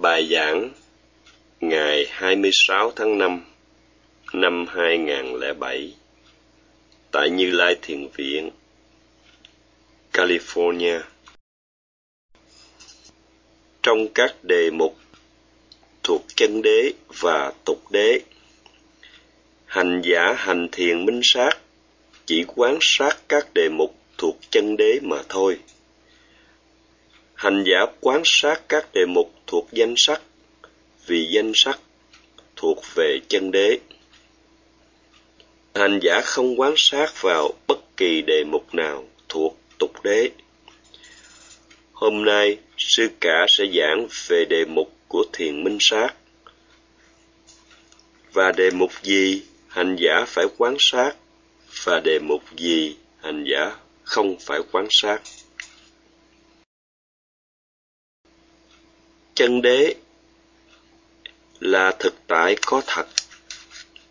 Bài giảng ngày 26 tháng 5 năm 2007 tại Như Lai Thiền Viện, California. Trong các đề mục thuộc chân đế và tục đế, hành giả hành thiền minh sát chỉ quán sát các đề mục thuộc chân đế mà thôi. Hành giả quán sát các đề mục thuộc danh sắc vì danh sắc thuộc về chân đế. Hành giả không quán sát vào bất kỳ đề mục nào thuộc tục đế. Hôm nay, sư cả sẽ giảng về đề mục của thiền minh sát. Và đề mục gì hành giả phải quán sát và đề mục gì hành giả không phải quán sát. Chân đế là thực tại có thật,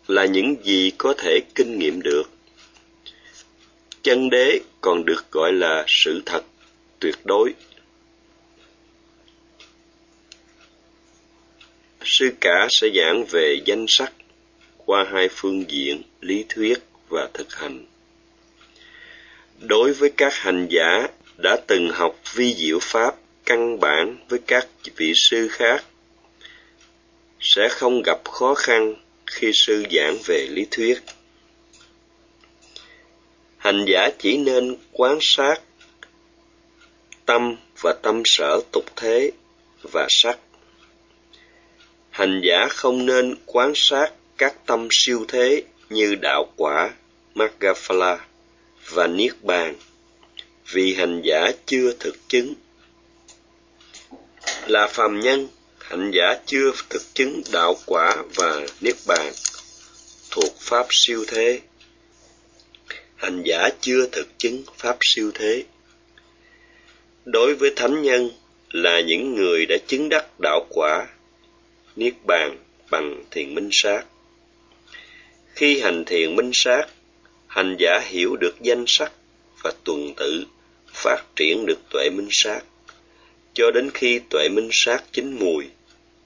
là những gì có thể kinh nghiệm được. Chân đế còn được gọi là sự thật tuyệt đối. Sư cả sẽ giảng về danh sắc qua hai phương diện lý thuyết và thực hành. Đối với các hành giả đã từng học vi diệu pháp căn bản với các vị sư khác sẽ không gặp khó khăn khi sư giảng về lý thuyết. Hành giả chỉ nên quan sát tâm và tâm sở tục thế và sắc. Hành giả không nên quan sát các tâm siêu thế như đạo quả, Magaphala và Niết Bàn, vì hành giả chưa thực chứng. Là phàm nhân, hạnh giả chưa thực chứng đạo quả và niết bàn thuộc pháp siêu thế. Hành giả chưa thực chứng pháp siêu thế. Đối với thánh nhân là những người đã chứng đắc đạo quả niết bàn bằng thiền minh sát. Khi hành thiền minh sát hành giả hiểu được danh sắc và tuần tự phát triển được tuệ minh sát cho đến khi tuệ minh sát chín mùi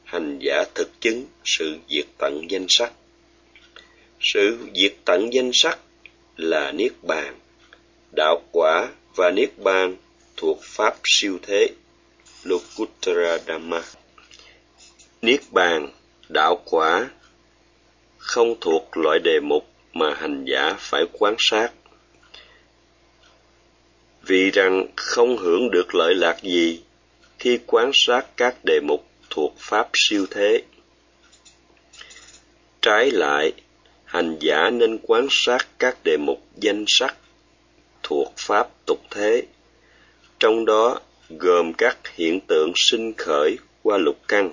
hành giả thực chứng sự diệt tận danh sắc. Sự diệt tận danh sắc là niết bàn, đạo quả và niết bàn thuộc pháp siêu thế Lokuttara Dhamma. Niết bàn, đạo quả không thuộc loại đề mục mà hành giả phải quan sát. Vì rằng không hưởng được lợi lạc gì khi quan sát các đề mục thuộc pháp siêu thế. Trái lại, hành giả nên quan sát các đề mục danh sắc thuộc pháp tục thế, trong đó gồm các hiện tượng sinh khởi qua lục căn.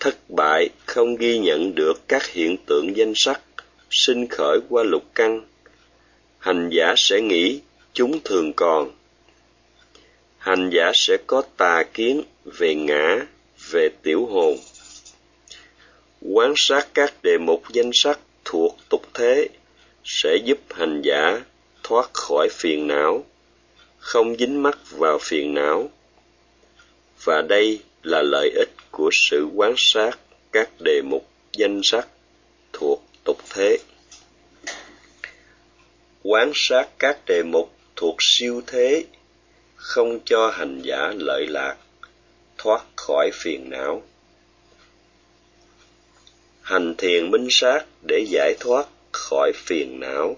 Thất bại không ghi nhận được các hiện tượng danh sắc sinh khởi qua lục căn. Hành giả sẽ nghĩ chúng thường còn hành giả sẽ có tà kiến về ngã, về tiểu hồn. Quán sát các đề mục danh sắc thuộc tục thế sẽ giúp hành giả thoát khỏi phiền não, không dính mắc vào phiền não. Và đây là lợi ích của sự quán sát các đề mục danh sắc thuộc tục thế. Quán sát các đề mục thuộc siêu thế không cho hành giả lợi lạc, thoát khỏi phiền não. Hành thiền minh sát để giải thoát khỏi phiền não.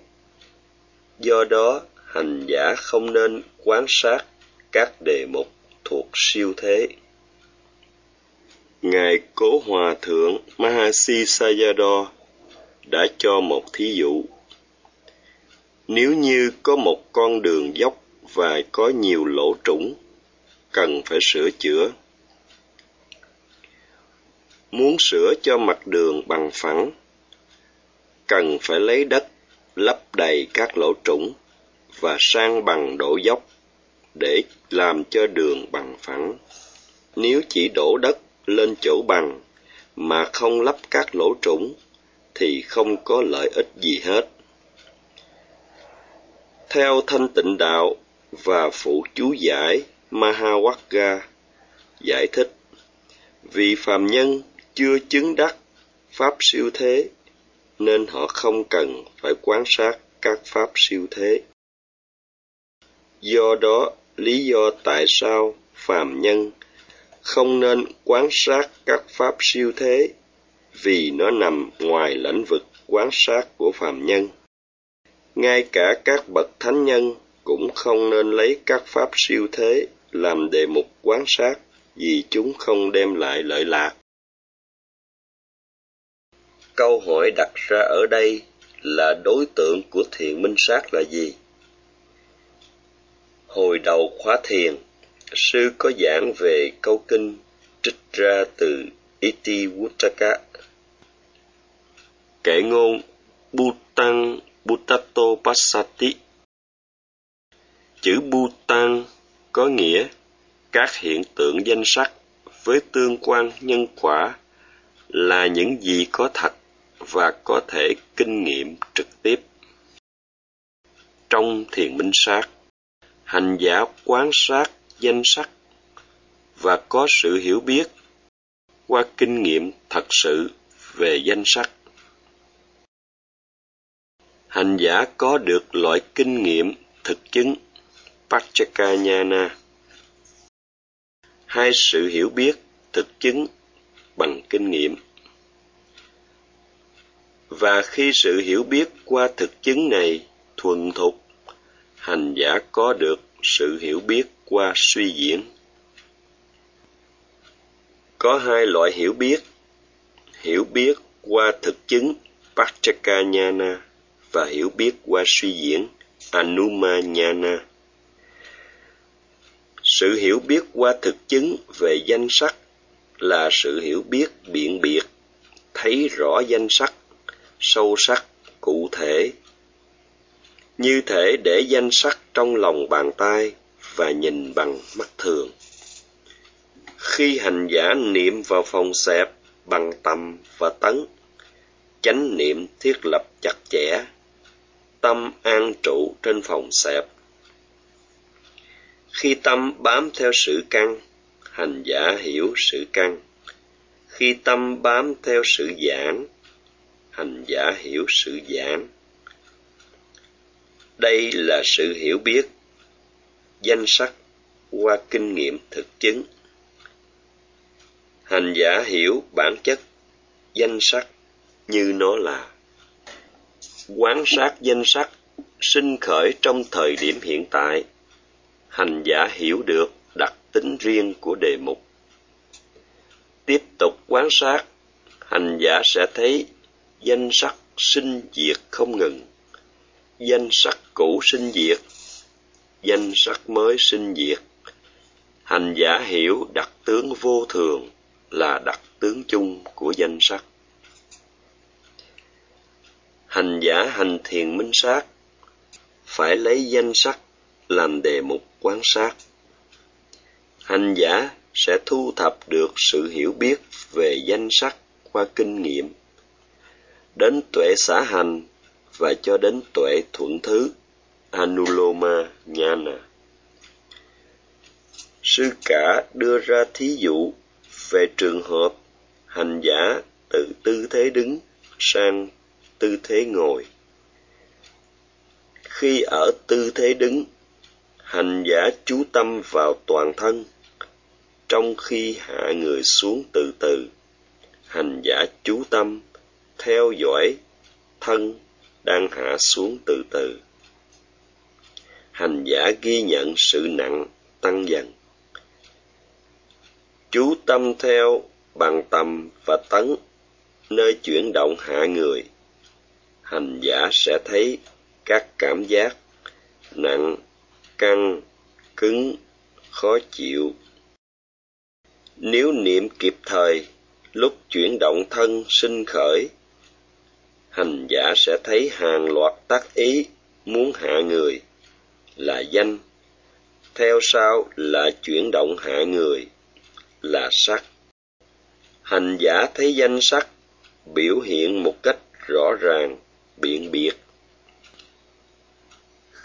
Do đó, hành giả không nên quán sát các đề mục thuộc siêu thế. Ngài Cố Hòa Thượng Mahasi Sayadaw đã cho một thí dụ. Nếu như có một con đường dốc và có nhiều lỗ trũng, cần phải sửa chữa. Muốn sửa cho mặt đường bằng phẳng, cần phải lấy đất lấp đầy các lỗ trũng và sang bằng độ dốc để làm cho đường bằng phẳng. Nếu chỉ đổ đất lên chỗ bằng mà không lấp các lỗ trũng thì không có lợi ích gì hết. Theo thanh tịnh đạo và phụ chú giải Mahawagga giải thích Vì phàm nhân chưa chứng đắc pháp siêu thế nên họ không cần phải quan sát các pháp siêu thế. Do đó, lý do tại sao phàm nhân không nên quan sát các pháp siêu thế vì nó nằm ngoài lĩnh vực quan sát của phàm nhân. Ngay cả các bậc thánh nhân cũng không nên lấy các pháp siêu thế làm đề mục quan sát vì chúng không đem lại lợi lạc. Câu hỏi đặt ra ở đây là đối tượng của thiền minh sát là gì? Hồi đầu khóa thiền, sư có giảng về câu kinh trích ra từ Iti Wuttaka. Kể ngôn Bhutan Bhutato Passati Chữ Bhutan có nghĩa các hiện tượng danh sắc với tương quan nhân quả là những gì có thật và có thể kinh nghiệm trực tiếp. Trong thiền minh sát, hành giả quan sát danh sắc và có sự hiểu biết qua kinh nghiệm thật sự về danh sắc. Hành giả có được loại kinh nghiệm thực chứng Pachakanyana hai sự hiểu biết thực chứng bằng kinh nghiệm. Và khi sự hiểu biết qua thực chứng này thuần thục, hành giả có được sự hiểu biết qua suy diễn. Có hai loại hiểu biết hiểu biết qua thực chứng Pachakanyana và hiểu biết qua suy diễn Anumanyana. Sự hiểu biết qua thực chứng về danh sắc là sự hiểu biết biện biệt, thấy rõ danh sắc, sâu sắc, cụ thể. Như thể để danh sắc trong lòng bàn tay và nhìn bằng mắt thường. Khi hành giả niệm vào phòng xẹp bằng tâm và tấn, chánh niệm thiết lập chặt chẽ, tâm an trụ trên phòng xẹp khi tâm bám theo sự căn, hành giả hiểu sự căn. Khi tâm bám theo sự giảng, hành giả hiểu sự giảng. Đây là sự hiểu biết, danh sắc qua kinh nghiệm thực chứng. Hành giả hiểu bản chất, danh sắc như nó là. Quán sát danh sắc sinh khởi trong thời điểm hiện tại hành giả hiểu được đặc tính riêng của đề mục. Tiếp tục quán sát, hành giả sẽ thấy danh sắc sinh diệt không ngừng. Danh sắc cũ sinh diệt, danh sắc mới sinh diệt. Hành giả hiểu đặc tướng vô thường là đặc tướng chung của danh sắc. Hành giả hành thiền minh sát, phải lấy danh sắc làm đề mục quan sát. Hành giả sẽ thu thập được sự hiểu biết về danh sắc qua kinh nghiệm, đến tuệ xã hành và cho đến tuệ thuận thứ, anuloma nhana sư cả đưa ra thí dụ về trường hợp hành giả từ tư thế đứng sang tư thế ngồi. Khi ở tư thế đứng hành giả chú tâm vào toàn thân, trong khi hạ người xuống từ từ. Hành giả chú tâm, theo dõi thân đang hạ xuống từ từ. Hành giả ghi nhận sự nặng tăng dần. Chú tâm theo bằng tầm và tấn, nơi chuyển động hạ người. Hành giả sẽ thấy các cảm giác nặng căng, cứng, khó chịu. Nếu niệm kịp thời, lúc chuyển động thân sinh khởi, hành giả sẽ thấy hàng loạt tác ý muốn hạ người là danh. Theo sau là chuyển động hạ người là sắc. Hành giả thấy danh sắc, biểu hiện một cách rõ ràng, biện biệt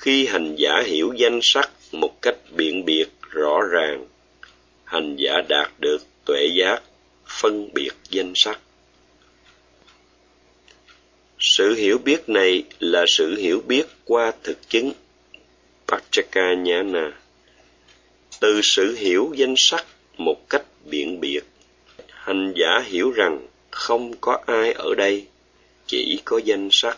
khi hành giả hiểu danh sắc một cách biện biệt rõ ràng, hành giả đạt được tuệ giác phân biệt danh sắc. Sự hiểu biết này là sự hiểu biết qua thực chứng Pachaka Nhana từ sự hiểu danh sắc một cách biện biệt, hành giả hiểu rằng không có ai ở đây, chỉ có danh sắc.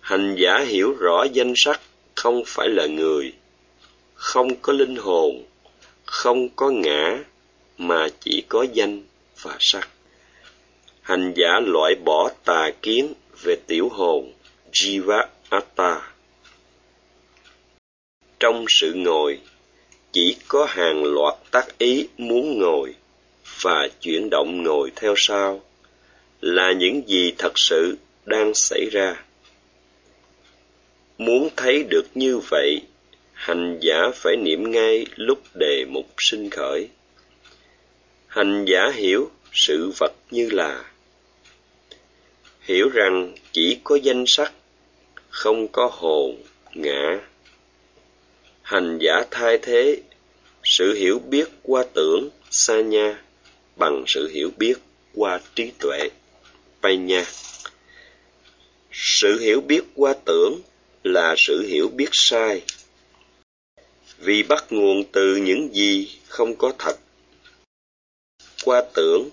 Hành giả hiểu rõ danh sắc không phải là người, không có linh hồn, không có ngã, mà chỉ có danh và sắc. Hành giả loại bỏ tà kiến về tiểu hồn jiva atta trong sự ngồi, chỉ có hàng loạt tác ý muốn ngồi và chuyển động ngồi theo sau là những gì thật sự đang xảy ra muốn thấy được như vậy, hành giả phải niệm ngay lúc đề mục sinh khởi. Hành giả hiểu sự vật như là. Hiểu rằng chỉ có danh sắc, không có hồn, ngã. Hành giả thay thế sự hiểu biết qua tưởng, sa nha, bằng sự hiểu biết qua trí tuệ nha. Sự hiểu biết qua tưởng là sự hiểu biết sai. Vì bắt nguồn từ những gì không có thật. Qua tưởng,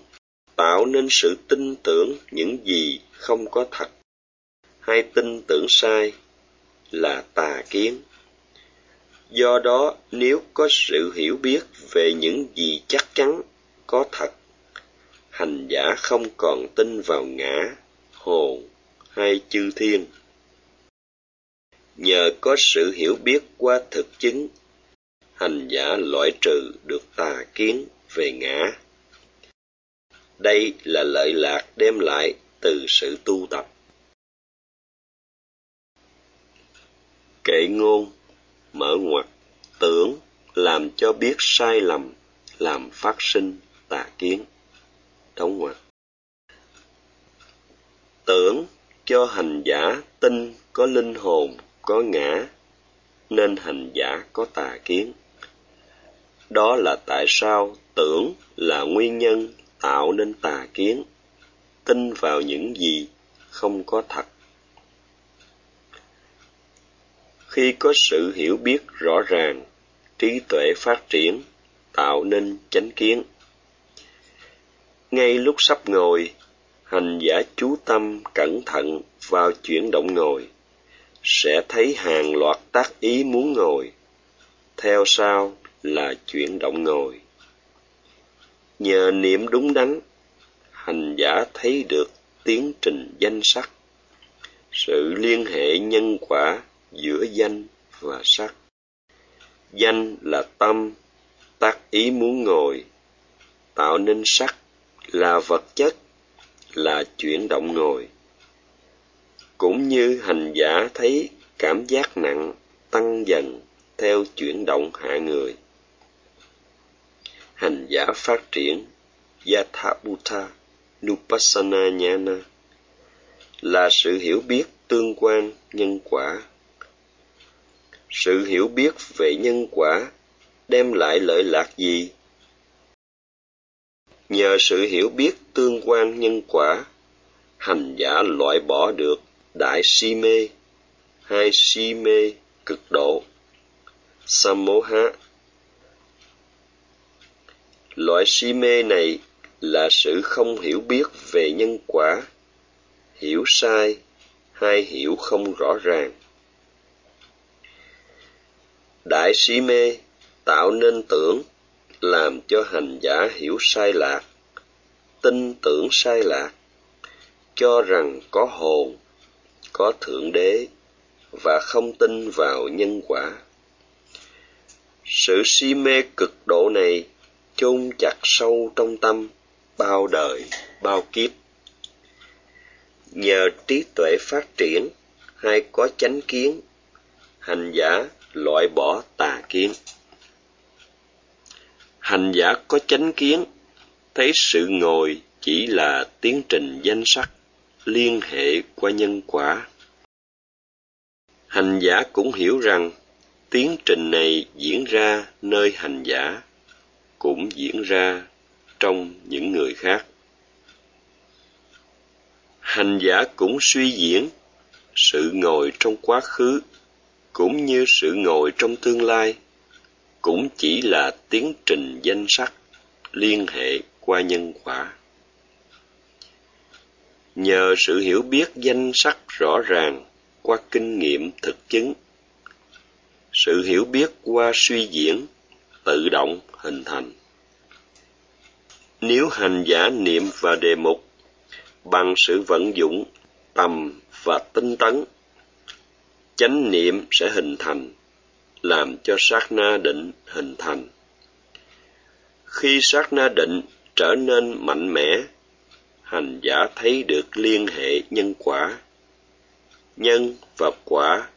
tạo nên sự tin tưởng những gì không có thật. Hay tin tưởng sai là tà kiến. Do đó, nếu có sự hiểu biết về những gì chắc chắn có thật, hành giả không còn tin vào ngã, hồn hay chư thiên nhờ có sự hiểu biết qua thực chứng, hành giả loại trừ được tà kiến về ngã. Đây là lợi lạc đem lại từ sự tu tập. Kệ ngôn, mở ngoặt tưởng, làm cho biết sai lầm, làm phát sinh tà kiến. Đóng ngoặt tưởng cho hành giả tin có linh hồn có ngã, nên hành giả có tà kiến. Đó là tại sao tưởng là nguyên nhân tạo nên tà kiến, tin vào những gì không có thật. Khi có sự hiểu biết rõ ràng, trí tuệ phát triển, tạo nên chánh kiến. Ngay lúc sắp ngồi, hành giả chú tâm cẩn thận vào chuyển động ngồi sẽ thấy hàng loạt tác ý muốn ngồi. Theo sau là chuyển động ngồi. Nhờ niệm đúng đắn, hành giả thấy được tiến trình danh sắc. Sự liên hệ nhân quả giữa danh và sắc. Danh là tâm, tác ý muốn ngồi. Tạo nên sắc là vật chất, là chuyển động ngồi cũng như hành giả thấy cảm giác nặng tăng dần theo chuyển động hạ người hành giả phát triển Yathabhuta Nupassana Nhana là sự hiểu biết tương quan nhân quả. Sự hiểu biết về nhân quả đem lại lợi lạc gì? Nhờ sự hiểu biết tương quan nhân quả, hành giả loại bỏ được đại si mê, hai si mê, cực độ. Samoha loại si mê này là sự không hiểu biết về nhân quả, hiểu sai hay hiểu không rõ ràng. Đại si mê tạo nên tưởng, làm cho hành giả hiểu sai lạc, tin tưởng sai lạc, cho rằng có hồn có thượng đế và không tin vào nhân quả. Sự si mê cực độ này chôn chặt sâu trong tâm, bao đời, bao kiếp. Nhờ trí tuệ phát triển, hay có chánh kiến, hành giả loại bỏ tà kiến. Hành giả có chánh kiến, thấy sự ngồi chỉ là tiến trình danh sắc liên hệ qua nhân quả. Hành giả cũng hiểu rằng tiến trình này diễn ra nơi hành giả cũng diễn ra trong những người khác. Hành giả cũng suy diễn sự ngồi trong quá khứ cũng như sự ngồi trong tương lai, cũng chỉ là tiến trình danh sắc liên hệ qua nhân quả nhờ sự hiểu biết danh sắc rõ ràng qua kinh nghiệm thực chứng. Sự hiểu biết qua suy diễn, tự động hình thành. Nếu hành giả niệm và đề mục, bằng sự vận dụng tầm và tinh tấn, chánh niệm sẽ hình thành, làm cho sát na định hình thành. Khi sát na định trở nên mạnh mẽ hành giả thấy được liên hệ nhân quả. Nhân và quả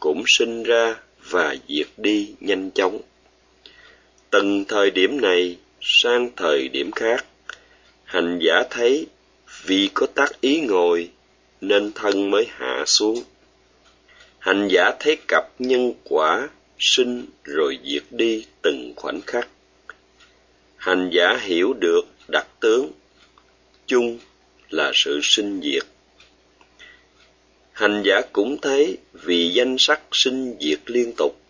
cũng sinh ra và diệt đi nhanh chóng. Từng thời điểm này sang thời điểm khác, hành giả thấy vì có tác ý ngồi nên thân mới hạ xuống. Hành giả thấy cặp nhân quả sinh rồi diệt đi từng khoảnh khắc. Hành giả hiểu được đặc tướng chung là sự sinh diệt. Hành giả cũng thấy vì danh sắc sinh diệt liên tục,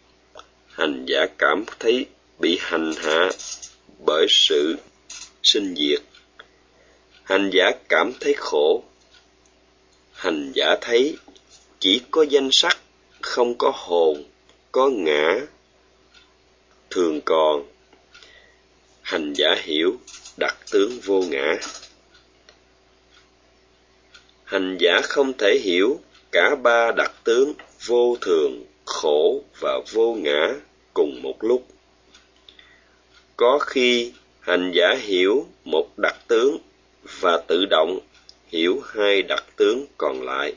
hành giả cảm thấy bị hành hạ bởi sự sinh diệt. Hành giả cảm thấy khổ, hành giả thấy chỉ có danh sắc, không có hồn, có ngã, thường còn. Hành giả hiểu đặc tướng vô ngã hành giả không thể hiểu cả ba đặc tướng vô thường, khổ và vô ngã cùng một lúc. Có khi hành giả hiểu một đặc tướng và tự động hiểu hai đặc tướng còn lại.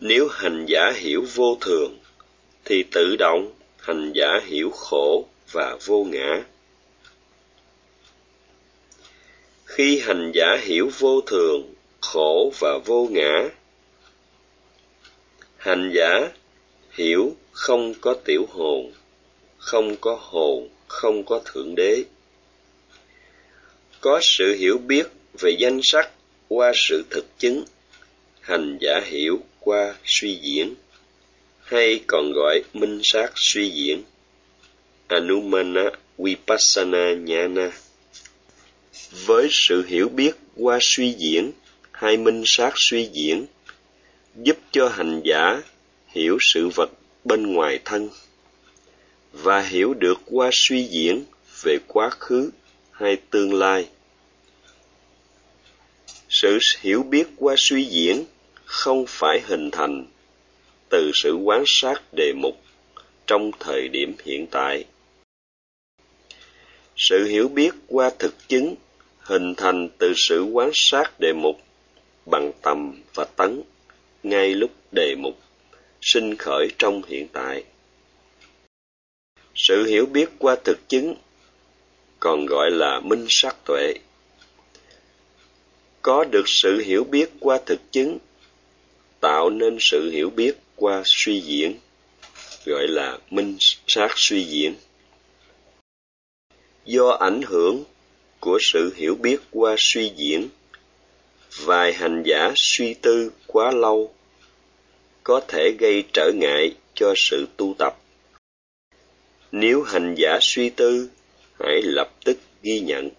Nếu hành giả hiểu vô thường, thì tự động hành giả hiểu khổ và vô ngã. Khi hành giả hiểu vô thường, khổ và vô ngã. Hành giả hiểu không có tiểu hồn, không có hồn, không có thượng đế. Có sự hiểu biết về danh sắc qua sự thực chứng, hành giả hiểu qua suy diễn, hay còn gọi minh sát suy diễn. Anumana vipassana nhana với sự hiểu biết qua suy diễn hay minh sát suy diễn, giúp cho hành giả hiểu sự vật bên ngoài thân và hiểu được qua suy diễn về quá khứ hay tương lai. Sự hiểu biết qua suy diễn không phải hình thành từ sự quán sát đề mục trong thời điểm hiện tại sự hiểu biết qua thực chứng, hình thành từ sự quán sát đề mục, bằng tầm và tấn, ngay lúc đề mục, sinh khởi trong hiện tại. Sự hiểu biết qua thực chứng, còn gọi là minh sát tuệ. Có được sự hiểu biết qua thực chứng, tạo nên sự hiểu biết qua suy diễn, gọi là minh sát suy diễn do ảnh hưởng của sự hiểu biết qua suy diễn, vài hành giả suy tư quá lâu có thể gây trở ngại cho sự tu tập. Nếu hành giả suy tư, hãy lập tức ghi nhận.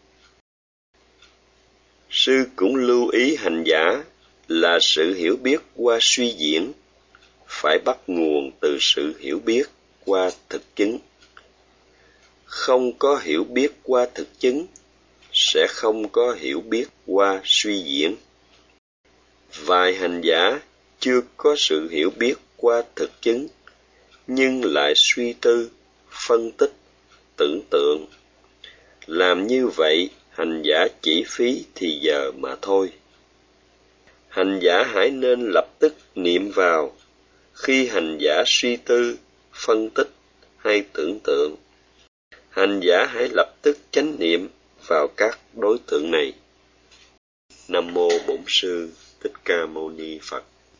Sư cũng lưu ý hành giả là sự hiểu biết qua suy diễn phải bắt nguồn từ sự hiểu biết qua thực chứng không có hiểu biết qua thực chứng, sẽ không có hiểu biết qua suy diễn. Vài hành giả chưa có sự hiểu biết qua thực chứng, nhưng lại suy tư, phân tích, tưởng tượng. Làm như vậy, hành giả chỉ phí thì giờ mà thôi. Hành giả hãy nên lập tức niệm vào. Khi hành giả suy tư, phân tích hay tưởng tượng hành giả hãy lập tức chánh niệm vào các đối tượng này. Nam mô bổn sư thích ca mâu ni phật.